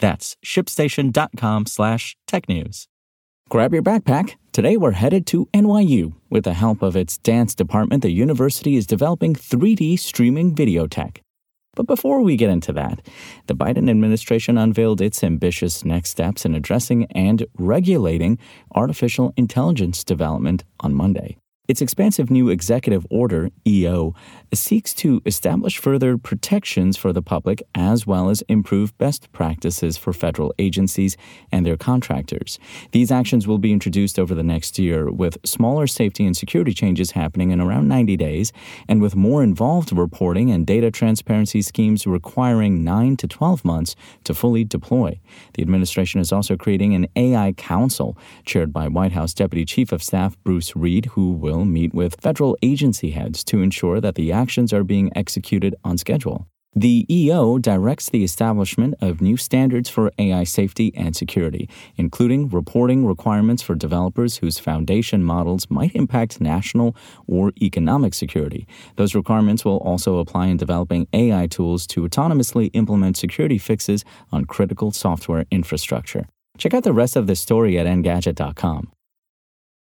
That's shipstation.com slash technews. Grab your backpack. Today we're headed to NYU. With the help of its dance department, the university is developing 3D streaming video tech. But before we get into that, the Biden administration unveiled its ambitious next steps in addressing and regulating artificial intelligence development on Monday. Its expansive new executive order, EO, seeks to establish further protections for the public as well as improve best practices for federal agencies and their contractors. These actions will be introduced over the next year, with smaller safety and security changes happening in around 90 days, and with more involved reporting and data transparency schemes requiring 9 to 12 months to fully deploy. The administration is also creating an AI council, chaired by White House Deputy Chief of Staff Bruce Reed, who will will meet with federal agency heads to ensure that the actions are being executed on schedule. The EO directs the establishment of new standards for AI safety and security, including reporting requirements for developers whose foundation models might impact national or economic security. Those requirements will also apply in developing AI tools to autonomously implement security fixes on critical software infrastructure. Check out the rest of the story at engadget.com.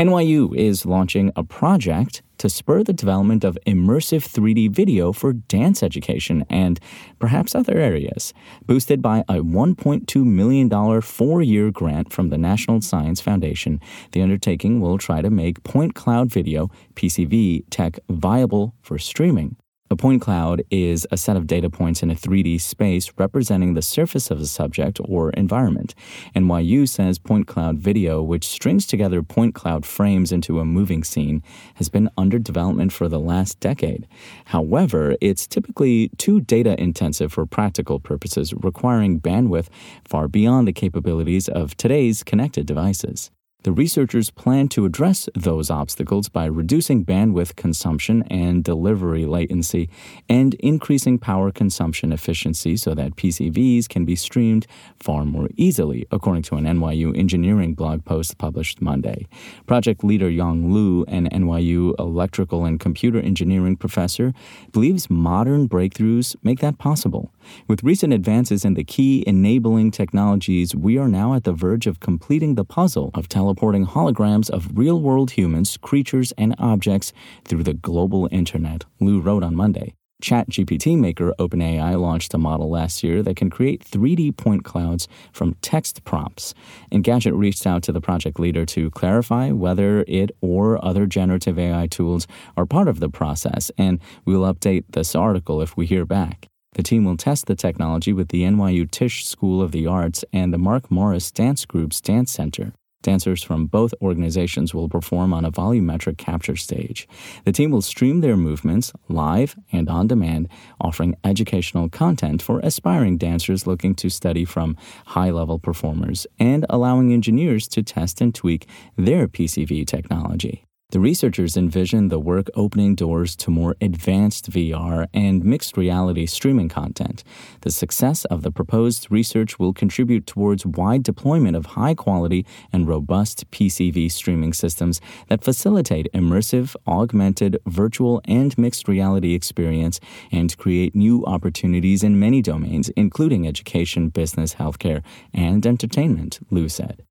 NYU is launching a project to spur the development of immersive 3D video for dance education and perhaps other areas. Boosted by a $1.2 million four year grant from the National Science Foundation, the undertaking will try to make point cloud video, PCV, tech viable for streaming. A point cloud is a set of data points in a 3D space representing the surface of a subject or environment. NYU says point cloud video, which strings together point cloud frames into a moving scene, has been under development for the last decade. However, it's typically too data intensive for practical purposes, requiring bandwidth far beyond the capabilities of today's connected devices. The researchers plan to address those obstacles by reducing bandwidth consumption and delivery latency and increasing power consumption efficiency so that PCVs can be streamed far more easily, according to an NYU engineering blog post published Monday. Project leader Yong Liu, an NYU electrical and computer engineering professor, believes modern breakthroughs make that possible. With recent advances in the key enabling technologies, we are now at the verge of completing the puzzle of teleporting holograms of real world humans, creatures, and objects through the global internet, Liu wrote on Monday. ChatGPT maker OpenAI launched a model last year that can create 3D point clouds from text prompts. Engadget reached out to the project leader to clarify whether it or other generative AI tools are part of the process, and we'll update this article if we hear back. The team will test the technology with the NYU Tisch School of the Arts and the Mark Morris Dance Group's Dance Center. Dancers from both organizations will perform on a volumetric capture stage. The team will stream their movements live and on demand, offering educational content for aspiring dancers looking to study from high level performers and allowing engineers to test and tweak their PCV technology. The researchers envision the work opening doors to more advanced VR and mixed reality streaming content. The success of the proposed research will contribute towards wide deployment of high quality and robust PCV streaming systems that facilitate immersive, augmented, virtual, and mixed reality experience and create new opportunities in many domains, including education, business, healthcare, and entertainment, Liu said.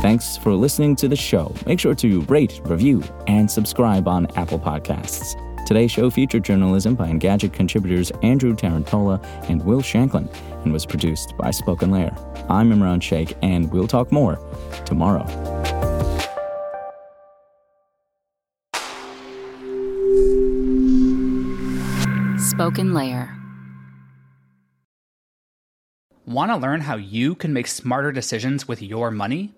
Thanks for listening to the show. Make sure to rate, review, and subscribe on Apple Podcasts. Today's show featured journalism by Engadget contributors Andrew Tarantola and Will Shanklin and was produced by Spoken Layer. I'm Imran Sheikh, and we'll talk more tomorrow. Spoken Layer. Want to learn how you can make smarter decisions with your money?